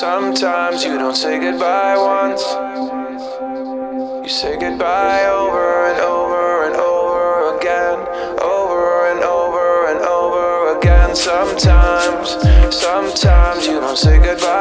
Sometimes, you don't say goodbye once. You say goodbye over and over and over again, over and over and over again. Sometimes, sometimes you don't say goodbye.